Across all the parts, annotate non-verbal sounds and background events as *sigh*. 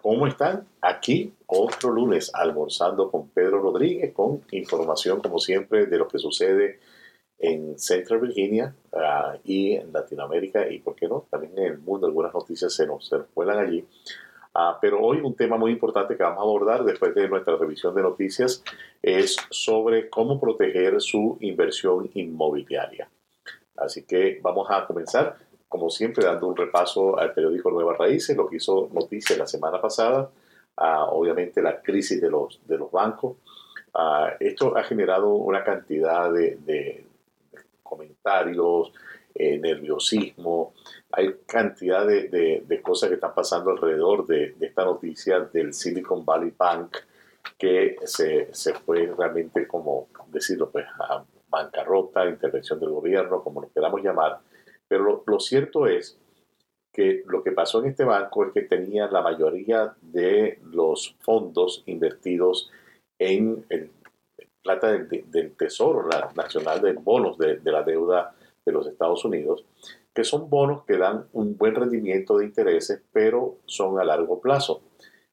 ¿Cómo están? Aquí otro lunes almorzando con Pedro Rodríguez con información como siempre de lo que sucede en Central Virginia ah, y en Latinoamérica y, ¿por qué no? También en el mundo algunas noticias se nos, se cuelan allí. Ah, pero hoy un tema muy importante que vamos a abordar después de nuestra revisión de noticias es sobre cómo proteger su inversión inmobiliaria. Así que vamos a comenzar como siempre, dando un repaso al periódico Nuevas Raíces, lo que hizo noticia la semana pasada, obviamente la crisis de los, de los bancos. esto ha generado una cantidad de, comentarios, eh, nerviosismo, hay cantidad de, cosas que están pasando alrededor de, esta noticia del Silicon Valley Bank, que se, se fue realmente, como decirlo, pues a bancarrota, intervención del gobierno, como lo queramos llamar, pero lo, cierto es que lo que pasó en este banco es que tenía la mayoría de los fondos invertidos en plata del, Tesoro Nacional de bonos de, la deuda de los Estados Unidos, que son bonos que dan un buen rendimiento de intereses, pero son a largo plazo.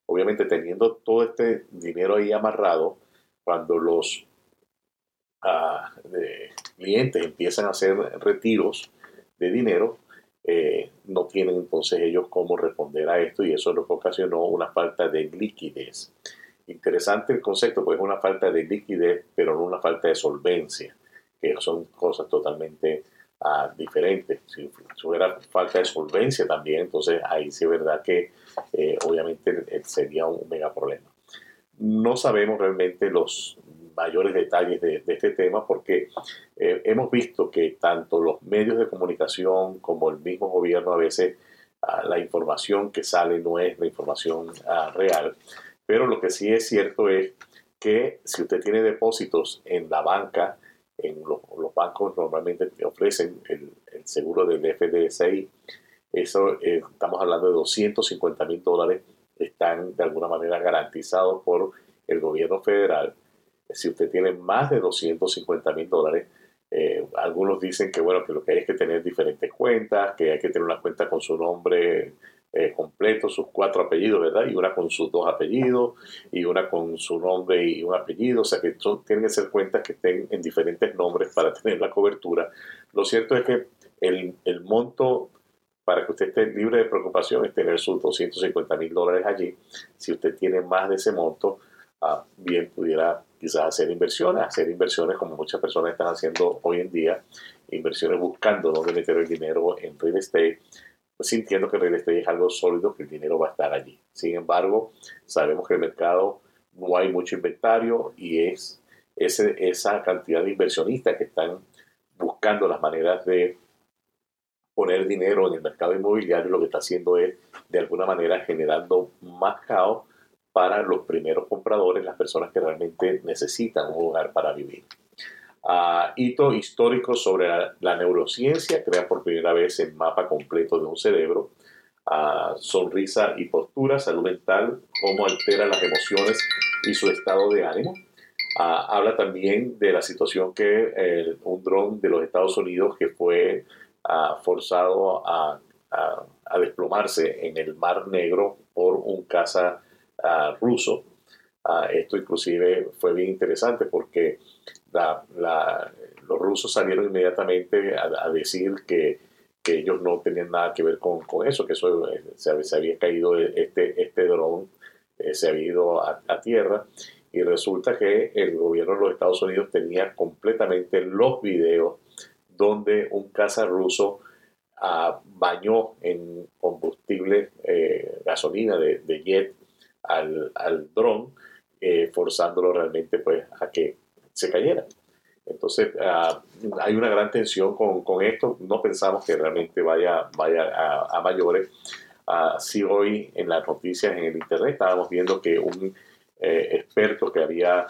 Obviamente teniendo todo este dinero ahí amarrado, cuando los ah, clientes empiezan a hacer retiros, de dinero, eh, no tienen entonces ellos cómo responder a esto y eso es lo que ocasionó una falta de liquidez. Interesante el concepto, pues es una falta de liquidez, pero no una falta de solvencia, que son cosas totalmente ah, diferentes. Si, hubiera falta de solvencia también, entonces ahí sí es verdad que eh, obviamente sería un mega problema. No sabemos realmente los mayores detalles de, este tema porque eh, hemos visto que tanto los medios de comunicación como el mismo gobierno a veces ah, la información que sale no es la información ah, real. Pero lo que sí es cierto es que si usted tiene depósitos en la banca, en los, bancos normalmente te ofrecen el, seguro del FDSI, eso eh, estamos hablando de 250 mil dólares, están de alguna manera garantizados por el gobierno federal si usted tiene más de 250 mil dólares, eh, algunos dicen que bueno, que lo que hay es que tener diferentes cuentas, que hay que tener una cuenta con su nombre eh, completo, sus cuatro apellidos, ¿verdad? Y una con sus dos apellidos, y una con su nombre y un apellido, o sea que tienen que ser cuentas que estén en diferentes nombres para *laughs* tener la cobertura. Lo cierto es que el, el monto para que usted esté libre de preocupación es tener sus 250 mil dólares allí. Si usted tiene más de ese monto, ah, bien pudiera quizás hacer inversiones, hacer inversiones como muchas personas están haciendo hoy en día, inversiones buscando dónde meter el dinero en real estate, pues sintiendo que el real estate es algo sólido, que el dinero va a estar allí. Sin embargo, sabemos que el mercado no hay mucho inventario y es ese, esa cantidad de inversionistas que están buscando las maneras de poner dinero en el mercado inmobiliario, lo que está haciendo es de alguna manera generando más caos para los primeros compradores, las personas que realmente necesitan un lugar para vivir. Uh, hito histórico sobre la, neurociencia, crea por primera vez el mapa completo de un cerebro. Uh, sonrisa y postura, salud mental, cómo altera las emociones y su estado de ánimo. Uh, habla también de la situación que un dron de los Estados Unidos que fue forzado a, a, desplomarse en el Mar Negro por un caza ruso. esto inclusive fue bien interesante porque los rusos salieron inmediatamente a, decir que, que, ellos no tenían nada que ver con, con eso, que eso eh, se, había caído este, este dron, eh, se había ido a, tierra y resulta que el gobierno de los Estados Unidos tenía completamente los videos donde un caza ruso uh, bañó en combustible, eh, gasolina de, de, jet al, al dron, eh, forzándolo realmente pues, a que se cayera. Entonces, ah, hay una gran tensión con, con, esto. No pensamos que realmente vaya, vaya a, mayores. Uh, sí, hoy en las noticias en el Internet estábamos viendo que un eh, experto que había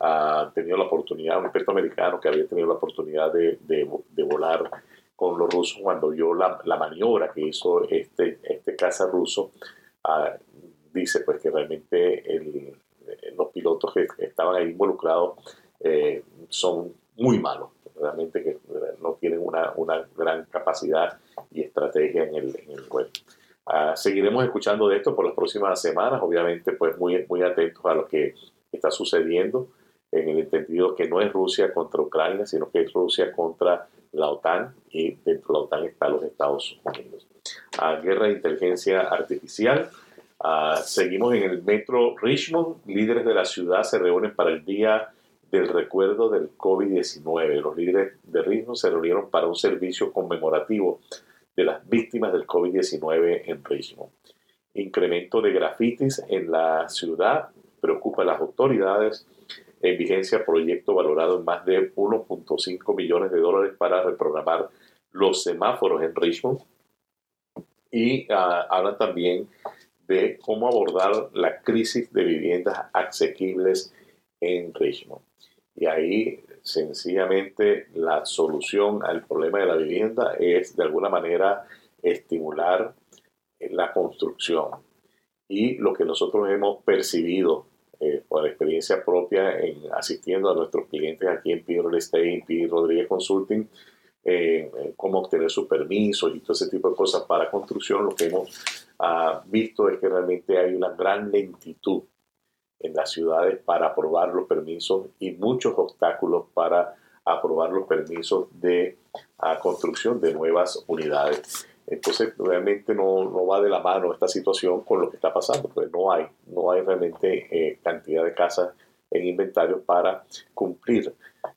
ah, tenido la oportunidad, un experto americano que había tenido la oportunidad de, de, volar con los rusos cuando vio la, la, maniobra que hizo este, este caza ruso, dice pues que realmente los pilotos que estaban ahí involucrados eh, son muy malos, realmente que no tienen una, una gran capacidad y estrategia en el, en el vuelo. Ah, seguiremos escuchando de esto por las próximas semanas, obviamente pues muy, muy atentos a lo que está sucediendo en el entendido que no es Rusia contra Ucrania, sino que es Rusia contra la OTAN y dentro de la OTAN están los Estados Unidos. Ah, guerra de inteligencia artificial. Ah, seguimos en el metro Richmond. Líderes de la ciudad se reúnen para el día del recuerdo del COVID-19. Los líderes de Richmond se reunieron para un servicio conmemorativo de las víctimas del COVID-19 en Richmond. Incremento de grafitis en la ciudad preocupa a las autoridades. En vigencia proyecto valorado en más de 1.5 millones de dólares para reprogramar los semáforos en Richmond. Y uh, hablan también de cómo abordar la crisis de viviendas asequibles en Richmond. Y ahí sencillamente la solución al problema de la vivienda es de alguna manera estimular la construcción. Y lo que nosotros hemos percibido eh, por experiencia propia en asistiendo a nuestros clientes aquí en P. Estate, P. Rodríguez Consulting, eh, cómo obtener sus permisos y todo ese tipo de cosas para construcción, lo que hemos ah, visto es que realmente hay una gran lentitud en las ciudades para aprobar los permisos y muchos obstáculos para aprobar los permisos de ah, construcción de nuevas unidades. Entonces, realmente no, no, va de la mano esta situación con lo que está pasando, porque no hay, no hay realmente eh, cantidad de casas en inventario para cumplir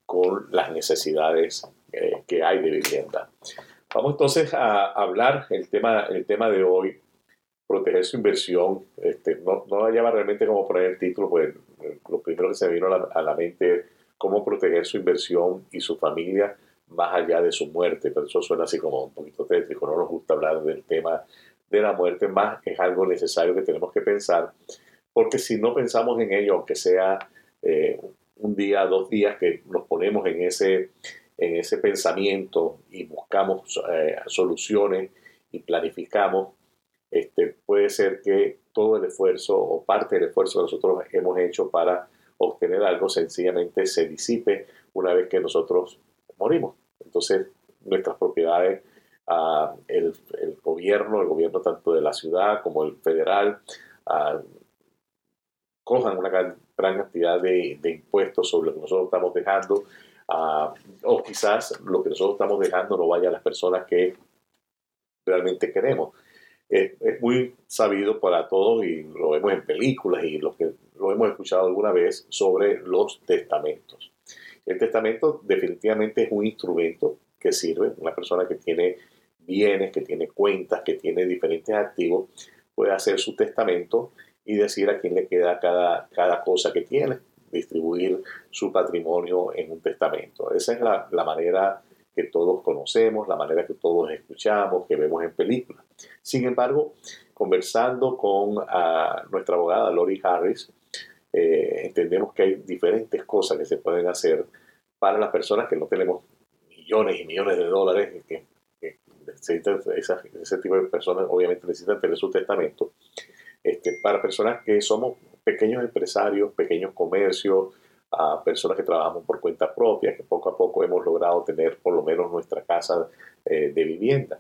con las necesidades eh, que hay de vivienda. Vamos entonces a hablar el tema, el tema de hoy, proteger su inversión. Este, no, no la realmente como poner el título, pues lo primero que se me vino a la, a la mente es cómo proteger su inversión y su familia más allá de su muerte, pero eso suena así como un poquito tétrico, no nos gusta hablar del tema de la muerte, más es algo necesario que tenemos que pensar, porque si no pensamos en ello, aunque sea eh, un día, dos días que nos ponemos en ese, en ese pensamiento y buscamos eh, soluciones y planificamos, este, puede ser que todo el esfuerzo o parte del esfuerzo que nosotros hemos hecho para obtener algo sencillamente se disipe una vez que nosotros morimos. Entonces, nuestras propiedades, uh, el, el, gobierno, el gobierno tanto de la ciudad como el federal, uh, cojan una gran, cantidad de, de, impuestos sobre lo que nosotros estamos dejando, uh, o quizás lo que nosotros estamos dejando no vaya a las personas que realmente queremos. Es, es, muy sabido para todos y lo vemos en películas y lo que lo hemos escuchado alguna vez sobre los testamentos. El testamento definitivamente es un instrumento que sirve. Una persona que tiene bienes, que tiene cuentas, que tiene diferentes activos, puede hacer su testamento y decir a quién le queda cada, cada cosa que tiene, distribuir su patrimonio en un testamento. Esa es la, la manera que todos conocemos, la manera que todos escuchamos, que vemos en películas. Sin embargo, conversando con uh, nuestra abogada Lori Harris, eh, entendemos que hay diferentes cosas que se pueden hacer para las personas que no tenemos millones y millones de dólares, que, necesitan esa, ese tipo de personas obviamente necesitan tener su testamento. Este, para personas que somos pequeños empresarios, pequeños comercios, a personas que trabajamos por cuenta propia, que poco a poco hemos logrado tener por lo menos nuestra casa eh, de vivienda.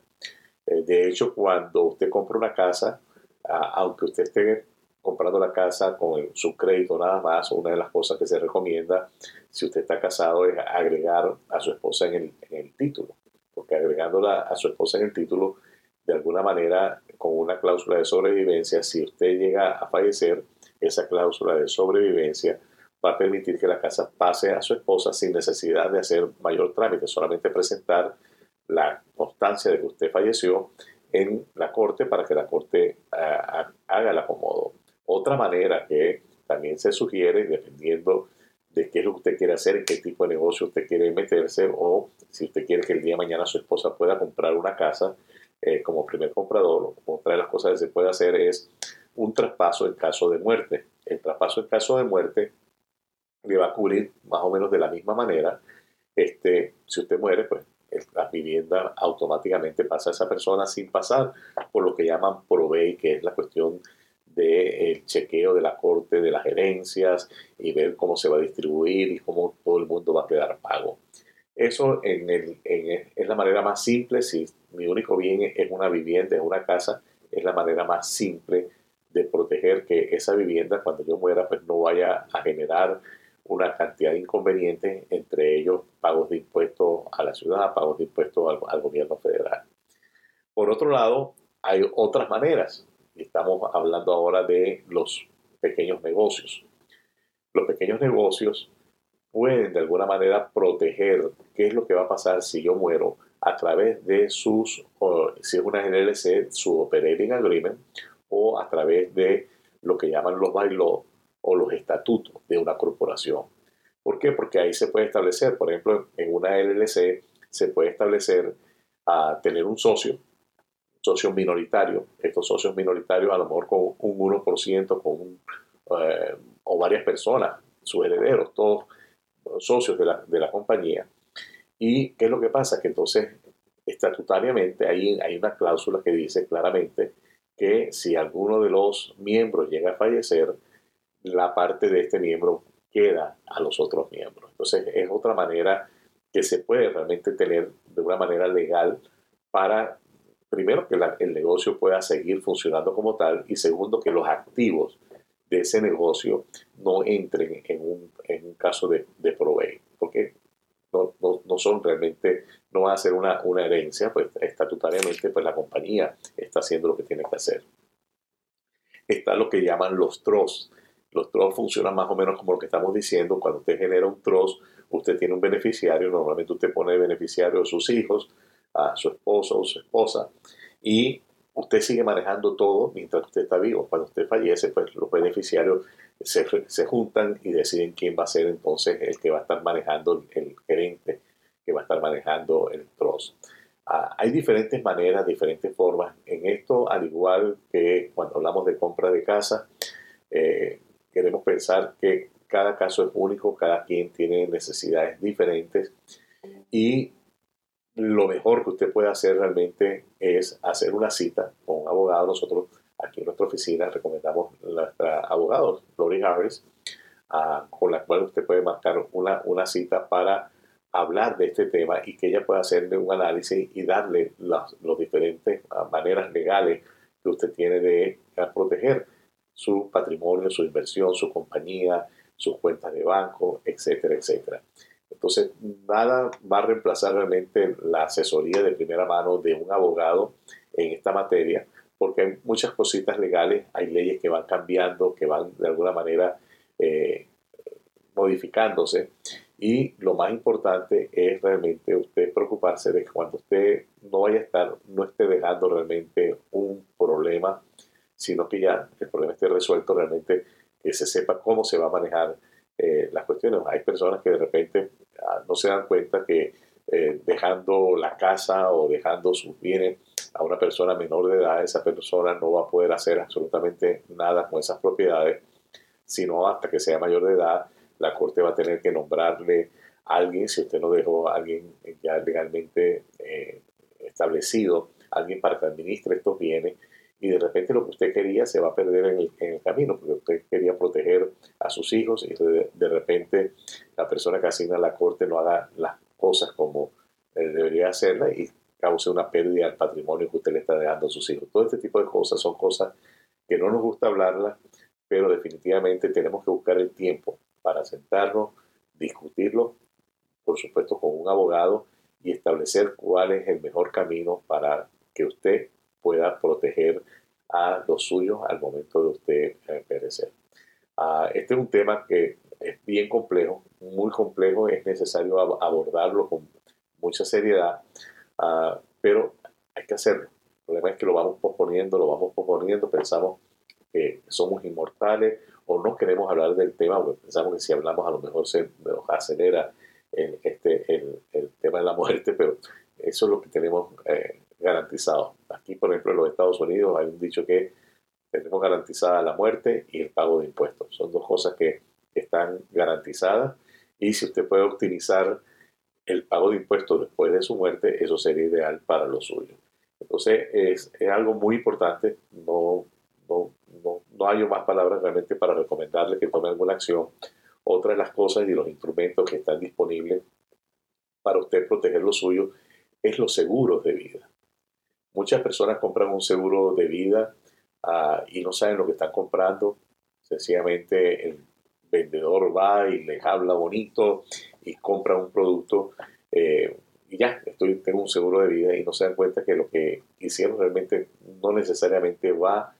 Eh, de hecho, cuando usted compra una casa, aunque usted esté comprando la casa con su crédito nada más, una de las cosas que se recomienda si usted está casado es agregar a su esposa en el, en el título, porque agregándola a su esposa en el título, de alguna manera, con una cláusula de sobrevivencia, si usted llega a fallecer, esa cláusula de sobrevivencia va a permitir que la casa pase a su esposa sin necesidad de hacer mayor trámite, solamente presentar la constancia de que usted falleció en la corte para que la corte uh, haga el acomodo. Otra manera que también se sugiere, dependiendo de qué es lo que usted quiere hacer, en qué tipo de negocio usted quiere meterse, o si usted quiere que el día de mañana su esposa pueda comprar una casa eh, como primer comprador, otra de las cosas que se puede hacer es un traspaso en caso de muerte. El traspaso en caso de muerte le va a cubrir más o menos de la misma manera. Este, si usted muere, pues la vivienda automáticamente pasa a esa persona sin pasar por lo que llaman probate, que es la cuestión del chequeo de la corte, de las herencias y ver cómo se va a distribuir y cómo todo el mundo va a quedar pago. Eso es la manera más simple. Si mi único bien es una vivienda, es una casa, es la manera más simple de proteger que esa vivienda cuando yo muera pues no vaya a generar una cantidad de inconvenientes, entre ellos pagos de impuestos a la ciudad, pagos de impuestos al, gobierno federal. Por otro lado, hay otras maneras. Estamos hablando ahora de los pequeños negocios. Los pequeños negocios pueden de alguna manera proteger qué es lo que va a pasar si yo muero a través de sus, si es una LLC, su operating agreement, o a través de lo que llaman los bylaws o los estatutos de una corporación. ¿Por qué? Porque ahí se puede establecer, por ejemplo, en una LLC se puede establecer a tener un socio, socio minoritario. Estos socios minoritarios a lo mejor con un 1%, con un, eh, o varias personas, sus herederos, todos socios de la, de la compañía. ¿Y qué es lo que pasa? Que entonces estatutariamente hay, hay una cláusula que dice claramente que si alguno de los miembros llega a fallecer, la parte de este miembro queda a los otros miembros. Entonces es otra manera que se puede realmente tener de una manera legal para, primero, que el negocio pueda seguir funcionando como tal y segundo, que los activos de ese negocio no entren en un, en un caso de, de probate, porque no, no, no, son realmente, no va a ser una, una herencia, pues estatutariamente pues la compañía está haciendo lo que tiene que hacer. Está lo que llaman los trusts, los trust funcionan más o menos como lo que estamos diciendo. Cuando usted genera un trust, usted tiene un beneficiario. Normalmente usted pone beneficiario a sus hijos, a su esposo o su esposa. Y usted sigue manejando todo mientras usted está vivo. Cuando usted fallece, pues los beneficiarios se, se, juntan y deciden quién va a ser entonces el que va a estar manejando, el gerente que va a estar manejando el trust. Ah, hay diferentes maneras, diferentes formas. En esto, al igual que cuando hablamos de compra de casa, eh, queremos pensar que cada caso es único, cada quien tiene necesidades diferentes y lo mejor que usted puede hacer realmente es hacer una cita con un abogado. Nosotros aquí en nuestra oficina recomendamos a nuestra abogada, Lori Harris, ah, con la cual usted puede marcar una, una cita para hablar de este tema y que ella pueda hacerle un análisis y darle las diferentes ah, maneras legales que usted tiene de ah, proteger su patrimonio, su inversión, su compañía, sus cuentas de banco, etcétera, etcétera. Entonces, nada va a reemplazar realmente la asesoría de primera mano de un abogado en esta materia, porque hay muchas cositas legales, hay leyes que van cambiando, que van de alguna manera eh, modificándose. Y lo más importante es realmente usted preocuparse de que cuando usted no vaya a estar, no esté dejando realmente un problema sino que ya el problema esté resuelto realmente, que se sepa cómo se va a manejar eh, las cuestiones. Hay personas que de repente ah, no se dan cuenta que eh, dejando la casa o dejando sus bienes a una persona menor de edad, esa persona no va a poder hacer absolutamente nada con esas propiedades, sino hasta que sea mayor de edad, la corte va a tener que nombrarle a alguien, si usted no dejó a alguien ya legalmente eh, establecido, alguien para que administre estos bienes, y de repente lo que usted quería se va a perder en el, camino, porque usted quería proteger a sus hijos y de, repente la persona que asigna a la corte no haga las cosas como debería hacerlas y cause una pérdida al patrimonio que usted le está dejando a sus hijos. Todo este tipo de cosas son cosas que no nos gusta hablarlas, pero definitivamente tenemos que buscar el tiempo para sentarnos, discutirlo, por supuesto con un abogado y establecer cuál es el mejor camino para que usted pueda proteger a los suyos al momento de usted eh, perecer. Ah, este es un tema que es bien complejo, muy complejo, es necesario abordarlo con mucha seriedad, ah, pero hay que hacerlo. El problema es que lo vamos posponiendo, lo vamos posponiendo, pensamos que somos inmortales o no queremos hablar del tema, porque pensamos que si hablamos a lo mejor se nos acelera el, este, el tema de la muerte, pero eso es lo que tenemos eh, garantizado. Aquí, por ejemplo, en los Estados Unidos hay un dicho que tenemos garantizada la muerte y el pago de impuestos. Son dos cosas que están garantizadas y si usted puede optimizar el pago de impuestos después de su muerte, eso sería ideal para lo suyo. Entonces, es, algo muy importante. No, no, no, no hay más palabras realmente para recomendarle que tome alguna acción. Otra de las cosas y los instrumentos que están disponibles para usted proteger lo suyo es los seguros de vida Muchas personas compran un seguro de vida ah, y no saben lo que están comprando. Sencillamente el vendedor va y les habla bonito y compra un producto eh, y ya, estoy, tengo un seguro de vida y no se dan cuenta que lo que hicieron realmente no necesariamente va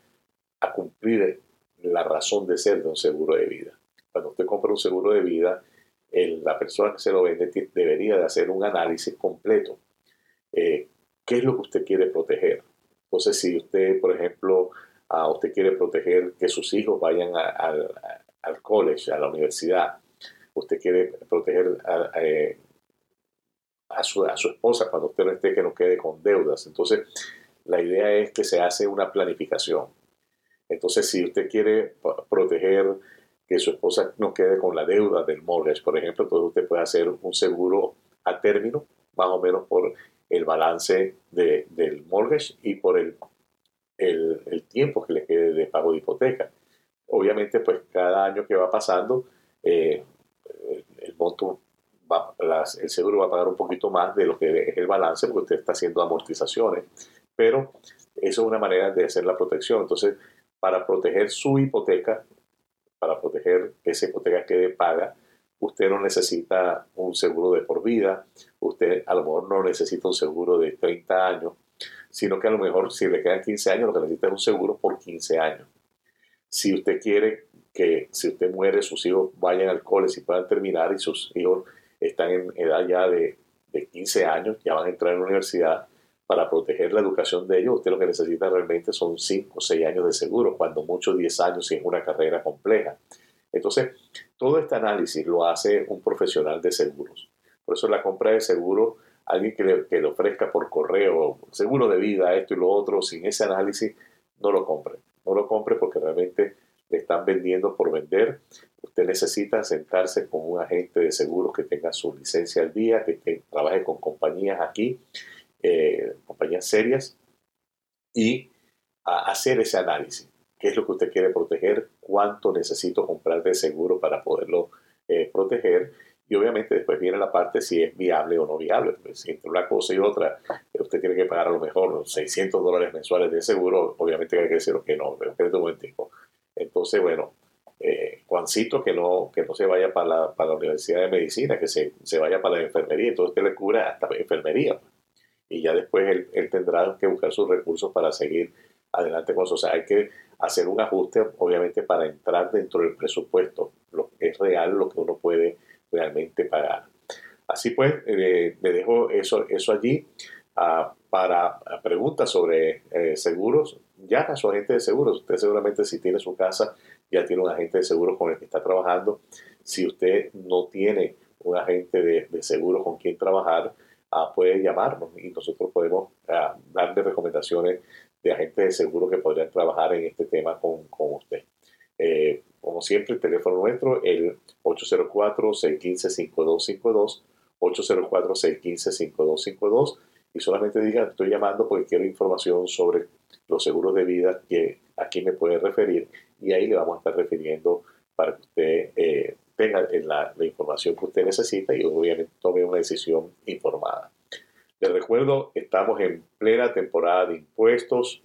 a cumplir la razón de ser de un seguro de vida. Cuando usted compra un seguro de vida, la persona que se lo vende debería de hacer un análisis completo. Eh, ¿Qué es lo que usted quiere proteger? Entonces, si usted, por ejemplo, a usted quiere proteger que sus hijos vayan al college, a la universidad, usted quiere proteger eh, a, su, a su esposa cuando usted no esté, que no quede con deudas. Entonces, la idea es que se hace una planificación. Entonces, si usted quiere proteger que su esposa no quede con la deuda del mortgage, por ejemplo, entonces usted puede hacer un seguro a término, más o menos por el balance de, del mortgage y por el, el, tiempo que le quede de pago de hipoteca. Obviamente, pues cada año que va pasando, eh, el monto el seguro va a pagar un poquito más de lo que es el balance porque usted está haciendo amortizaciones, pero eso es una manera de hacer la protección. Entonces, para proteger su hipoteca, para proteger que esa hipoteca quede paga, usted no necesita un seguro de por vida, usted a lo mejor no necesita un seguro de 30 años, sino que a lo mejor si le quedan 15 años, lo que necesita es un seguro por 15 años. Si usted quiere que si usted muere, sus hijos vayan al cole y puedan terminar y sus hijos están en edad ya de, de 15 años, ya van a entrar en la universidad, para proteger la educación de ellos, usted lo que necesita realmente son 5 o 6 años de seguro, cuando mucho 10 años si es una carrera compleja. Entonces, todo este análisis lo hace un profesional de seguros. Por eso la compra de seguro, alguien que le, ofrezca por correo seguro de vida, esto y lo otro, sin ese análisis, no lo compre. No lo compre porque realmente le están vendiendo por vender Usted necesita sentarse con un agente de seguros que tenga su licencia al día, que, trabaje con compañías aquí, eh, compañías serias, y hacer ese análisis. ¿Qué es lo que usted quiere proteger? ¿Cuánto necesito comprar de seguro para poderlo eh, proteger? Y obviamente después viene la parte si es viable o no viable. Pues, entre una cosa y otra, usted tiene que pagar a lo mejor 600 dólares mensuales de seguro. Obviamente hay que decir que no, pero espérate un momentico. Entonces, bueno, eh, Juancito que no, que no se vaya para la, para la Universidad de Medicina, que se, se, vaya para la enfermería, entonces usted le cubra hasta enfermería. Y ya después él, tendrá que buscar sus recursos para seguir adelante con eso. O sea, hay que hacer un ajuste, obviamente, para entrar dentro del presupuesto, lo que es real, lo que uno puede realmente pagar. Así pues, eh, le dejo eso, eso allí. Uh, para preguntas sobre eh, seguros, ya a su agente de seguros. Usted seguramente si tiene su casa ya tiene un agente de seguros con el que está trabajando. Si usted no tiene un agente de, de seguros con quien trabajar, ah, puede llamarnos y nosotros podemos ah, darle recomendaciones de agentes de seguros que podrían trabajar en este tema con, con usted. Eh, como siempre, el teléfono nuestro, el 804-615-5252, 804-615-5252, y solamente diga, estoy llamando porque quiero información sobre los seguros de vida que aquí me puede referir y ahí le vamos a estar refiriendo para que usted eh, tenga la, información que usted necesita y obviamente tome una decisión informada. Les recuerdo, estamos en plena temporada de impuestos,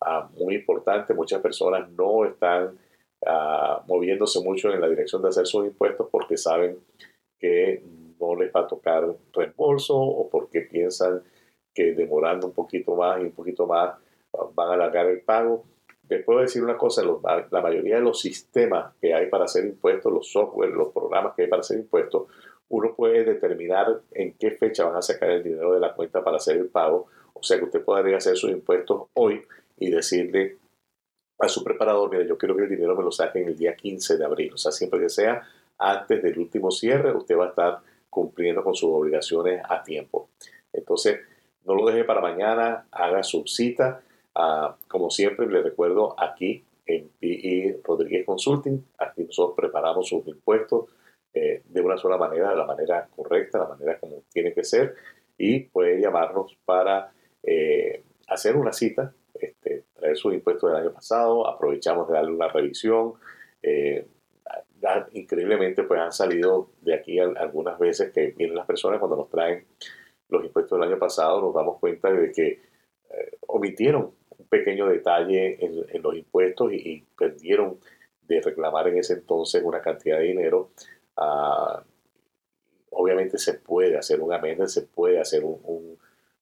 ah, muy importante, muchas personas no están ah, moviéndose mucho en la dirección de hacer sus impuestos porque saben que no les va a tocar reembolso o porque piensan que demorando un poquito más y un poquito más van a alargar el pago. Les puedo decir una cosa, la mayoría de los sistemas que hay para hacer impuestos, los software, los programas que hay para hacer impuestos, uno puede determinar en qué fecha van a sacar el dinero de la cuenta para hacer el pago. O sea que usted podría hacer sus impuestos hoy y decirle a su preparador, mira, yo quiero que el dinero me lo saquen el día 15 de abril. O sea, siempre que sea antes del último cierre, usted va a estar cumpliendo con sus obligaciones a tiempo. Entonces, no lo deje para mañana, haga su cita Ah, como siempre, les recuerdo aquí en PI Rodríguez Consulting, aquí nosotros preparamos sus impuestos eh, de una sola manera, de la manera correcta, la manera como tiene que ser, y puede llamarnos para eh, hacer una cita, este, traer sus impuestos del año pasado, aprovechamos de darle una revisión. Eh, increíblemente, pues han salido de aquí algunas veces que vienen las personas cuando nos traen los impuestos del año pasado, nos damos cuenta de que omitieron un pequeño detalle en, los impuestos y, perdieron de reclamar en ese entonces una cantidad de dinero. Ah, obviamente se puede hacer un amende, se puede hacer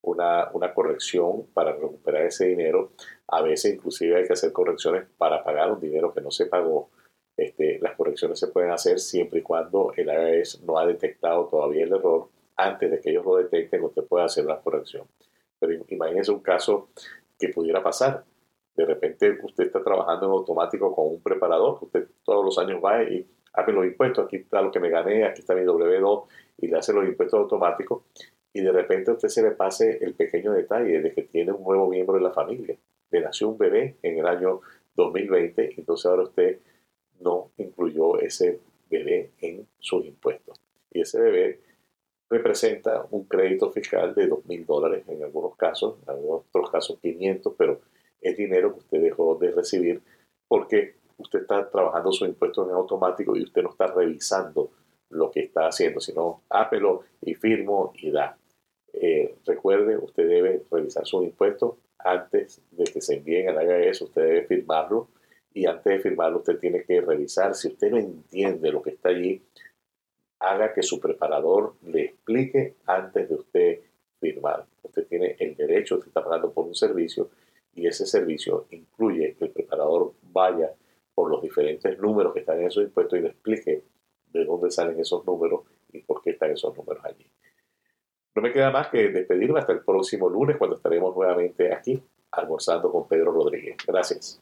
una, una, corrección para recuperar ese dinero. A veces inclusive hay que hacer correcciones para pagar un dinero que no se pagó. Este, las correcciones se pueden hacer siempre y cuando el IRS no ha detectado todavía el error. Antes de que ellos lo detecten, usted puede hacer una corrección. Pero imagínese un caso que pudiera pasar. De repente usted está trabajando en automático con un preparador, usted todos los años va y hace los impuestos, aquí está lo que me gané, aquí está mi W2 y le hace los impuestos automáticos y de repente usted se le pase el pequeño detalle de que tiene un nuevo miembro de la familia. Le nació un bebé en el año 2020, entonces ahora usted no incluyó ese bebé en sus impuestos. Y ese bebé representa un crédito fiscal de 2.000 dólares en algunos casos, en otros casos 500, pero es dinero que usted dejó de recibir porque usted está trabajando sus impuestos en automático y usted no está revisando lo que está haciendo, sino ápelo y firmo y da. Eh, recuerde, usted debe revisar sus impuestos antes de que se envíen al IRS, usted debe firmarlo y antes de firmarlo usted tiene que revisar si usted no entiende lo que está allí, haga que su preparador le explique antes de usted firmar. Usted tiene el derecho, usted está pagando por un servicio y ese servicio incluye que el preparador vaya por los diferentes números que están en esos impuestos y le explique de dónde salen esos números y por qué están esos números allí. No me queda más que despedirme hasta el próximo lunes cuando estaremos nuevamente aquí almorzando con Pedro Rodríguez. Gracias.